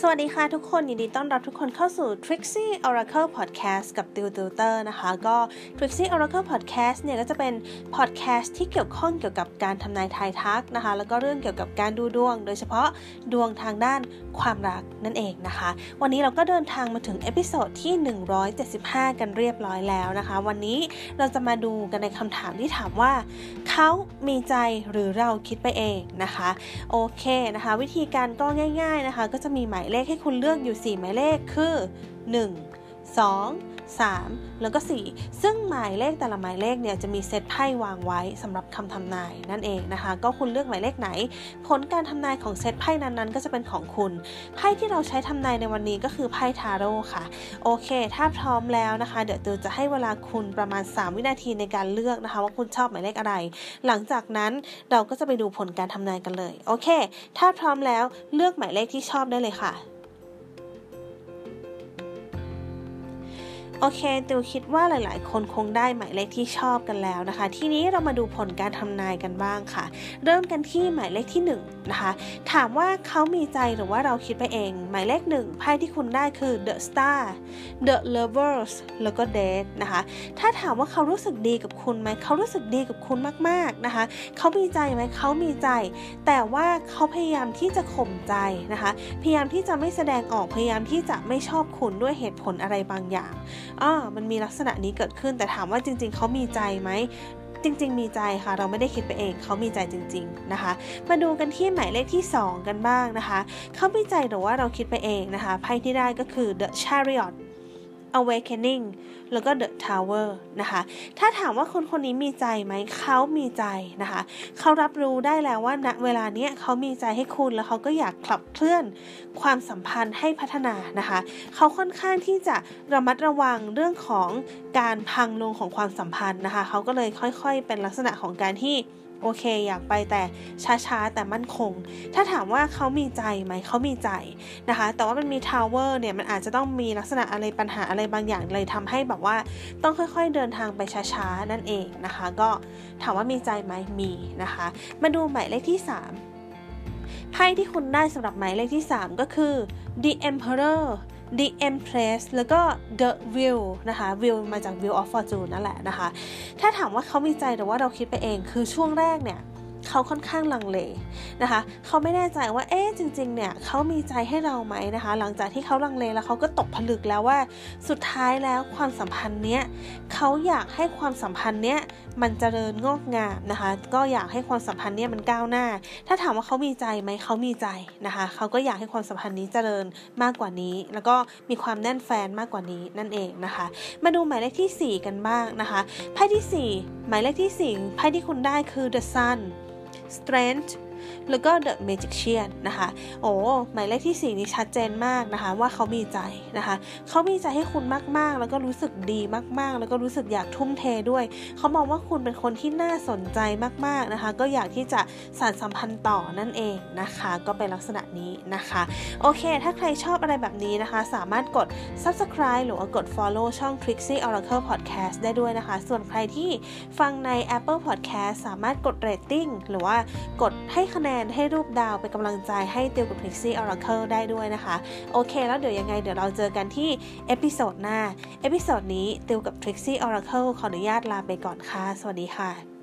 สวัสดีค่ะทุกคน ยินดีต้อนรับทุกคนเข้าสู่ Trixie Oracle Podcast กับติวติวเตอร์นะคะ ก็ Trixie Oracle Podcast เนี่ยก็จะเป็น podcast ที่เกี่ยวข้องเกี่ยวกับการทำนายทายทักนะคะ แล้วก็เรื่องเกี่ยวกับการดูดวง โดยเฉพาะดวงทางด้านความรักนั่นเองนะคะ วันนี้เราก็เดินทางมาถึง episode ที่ 175 กันเรียบร้อยแล้วนะคะ วันนี้เราจะมาดูกันในคำถามที่ถามว่า เขามีใจหรือเราคิดไปเองนะคะ โอเคนะคะ วิธีการก็ง่าย ๆนะคะ ก็จะมีหมายเลขให้คุณเลือกอยู่ 4 หมายเลขคือ 1 2 3 แล้วก็ 4 ซึ่งหมายเลขแต่ละหมายเลขเนี่ยจะมีเซตไพ่วางไว้สำหรับคำทำนายนั่นเองนะคะ ก็คุณเลือกหมายเลขไหน ผลการทำนายของเซตไพ่นั้นๆ ก็จะเป็นของคุณ ไพ่ที่เราใช้ทำนายในวันนี้ก็คือไพ่ทาโร่ค่ะ โอเค ถ้าพร้อมแล้วนะคะ เดี๋ยวติวจะให้เวลาคุณประมาณ 3 วินาทีในการเลือกนะคะ ว่าคุณชอบหมายเลขอะไร หลังจากนั้นเราก็จะไปดูผลการทำนายกันเลย โอเค ถ้าพร้อมแล้วเลือกหมายเลขที่ชอบได้เลยค่ะ โอเคติวคิดว่าหลาย ๆ คนคงได้หมายเลขที่ชอบกันแล้วนะคะ ทีนี้เรามาดูผลการทำนายกันบ้างค่ะ เริ่มกันที่หมายเลขที่ 1นนะคะ ถามว่าเขามีใจหรือว่าเราคิดไปเอง หมายเลขหนึ่งไพ่ที่คุณได้คือ the star the lovers แล้วก็ death นะคะ ถ้าถามว่าเขารู้สึกดีกับคุณไหม เขารู้สึกดีกับคุณมาก ๆ นะคะ เขามีใจไหม เขามีใจ แต่ว่าเขาพยายามที่จะข่มใจนะคะ พยายามที่จะไม่แสดงออก พยายามที่จะไม่ชอบคุณด้วยเหตุผลอะไรบางอย่างอ่ามันมีลักษณะนี้เกิดขึ้น แต่ถามว่าจริง ๆเขามีใจไหมจริง ๆ มีใจค่ะ เราไม่ได้คิดไปเอง เขามีใจจริง ๆ นะคะ มาดูกันที่หมายเลขที่ 2 กันบ้างนะคะ เขามีใจหรือว่าเราคิดไปเองนะคะ ไพ่ที่ได้ก็คือ the chariot awakening แล้วก็ the tower นะคะ ถ้าถามว่าคนคนนี้มีใจไหม เขามีใจนะคะ เขารับรู้ได้แล้วว่าณเวลาเนี้ยเขามีใจให้คุณแล้วเขาก็อยากขับเคลื่อนความสัมพันธ์ให้พัฒนานะคะ เขาค่อนข้างที่จะระมัดระวังเรื่องของการพังลงของความสัมพันธ์นะคะ เขาก็เลยค่อยๆ เป็นลักษณะของการที่ โอเค อยากไปแต่ช้าๆ แต่มั่นคง ถ้าถามว่าเขามีใจไหมเขามีใจนะคะ แต่ว่ามันมีทาวเวอร์เนี่ยมันอาจจะต้องมีลักษณะอะไรปัญหาอะไรบางอย่างเลยทำให้แบบว่าต้องค่อยๆเดินทางไปช้าๆ นั่นเองนะคะ ก็ถามว่ามีใจไหมมีนะคะ มาดูหมายเลขที่ 3ไพ่ที่คุณได้สำหรับหมายเลขที่ 3 ก็คือ the emperor The Empress แล้วก็ The View นะคะ View มาจาก View of Fortune นั่นแหละนะคะ ถ้าถามว่าเขามีใจหรือว่าเราคิดไปเอง คือช่วงแรกเนี่ย เขาค่อนข้างลังเลนะคะ เขาไม่แน่ใจว่าเอ๊ะจริงๆเนี่ยเขามีใจให้เราไหมนะคะ หลังจากที่เขาลังเลแล้วเขาก็ตกผลึกแล้วว่า สุดท้ายแล้วความสัมพันธ์เนี้ยเขาอยากให้ความสัมพันธ์เนี้ยมันเจริญงอกงามนะคะ ก็อยากให้ความสัมพันธ์เนี้ยมันก้าวหน้า ถ้าถามว่าเขามีใจไหมเขามีใจนะคะเขาก็อยากให้ความสัมพันธ์นี้เจริญมากกว่านี้ แล้วก็มีความแน่นแฟนมากกว่านี้นั่นเองนะคะ มาดูหมายเลขที่ 4 กันบ้างนะคะไพ่ที่ 4 หมายเลขที่ 4ไพ่ที่คุณได้คือ the sun strength แล้วก็ The Magician นะคะ โอ้หมายเลขที่ 4 นี้ชัดเจนมากนะคะ ว่าเขามีใจนะคะเขามีใจให้คุณมากๆ แล้วก็รู้สึกดีมากๆ แล้วก็รู้สึกอยากทุ่มเทด้วยเขามองว่าคุณเป็นคนที่น่าสนใจมากๆนะคะ ก็อยากที่จะสานสัมพันธ์ต่อนั่นเองนะคะ ก็เป็นลักษณะนี้นะคะ โอเค ถ้าใครชอบอะไรแบบนี้นะคะ สามารถกด subscribe หรือว่ากด follow ช่อง Trixie Oracle Podcast ได้ด้วยนะคะ ส่วนใครที่ฟังใน Apple Podcast สามารถกด rating หรือว่ากดให้คะแนนให้รูปดาวเป็นกำลังใจให้ติวกับ Trixie Oracle ได้ด้วยนะคะ โอเค แล้วเดี๋ยวยังไงเดี๋ยวเราเจอกันที่ episode หน้า episode นี้ติวกับ Trixie Oracle ขออนุญาตลาไปก่อนค่ะ สวัสดีค่ะ